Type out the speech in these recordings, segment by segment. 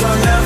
Shocked because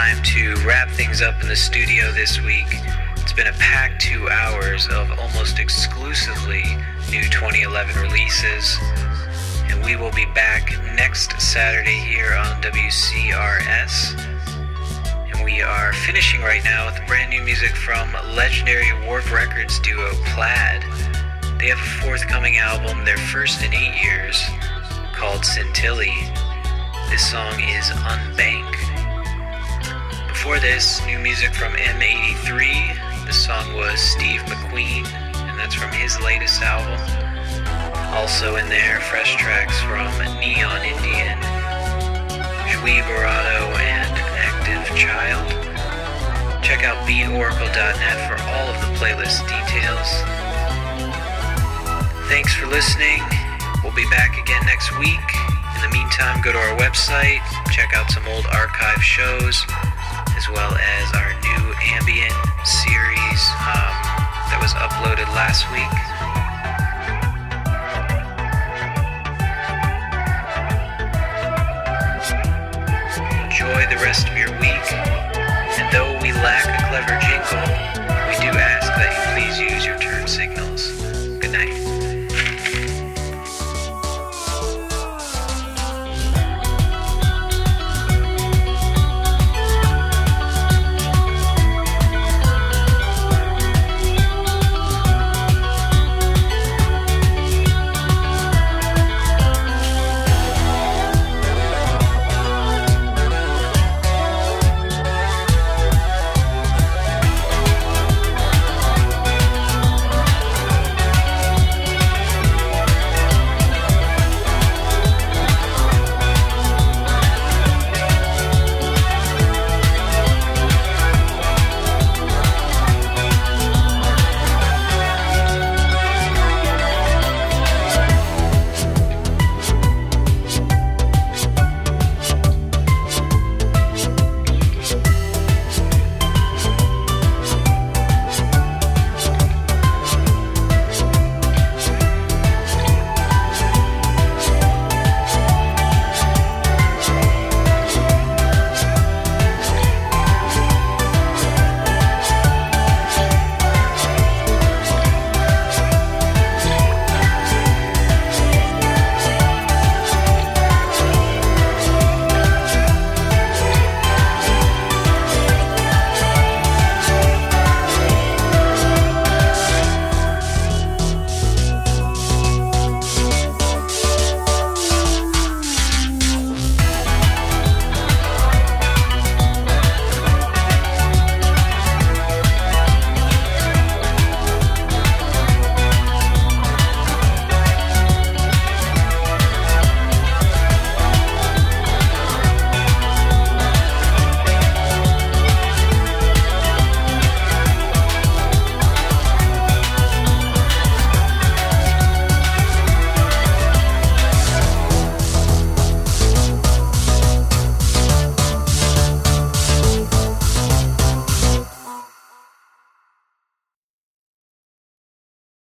time to wrap things up in the studio this week. It's been a packed two hours of almost exclusively new 2011 releases. And we will be back next Saturday here on WCRS. And we are finishing right now with brand new music from legendary Warp Records duo Plaid. They have a forthcoming album, their first in eight years, called Scintilla. This song is Unbank. Before this, new music from M83. The song was Steve McQueen, and that's from his latest album. Also in there, fresh tracks from Neon Indian, Gui Boratto, and Active Child. Check out beatoracle.net for all of the playlist details. Thanks for listening. We'll be back again next week. In the meantime, go to our website, check out some old archive shows as well as our new ambient series um, that was uploaded last week. Enjoy the rest of your week, and though we lack a clever jingle,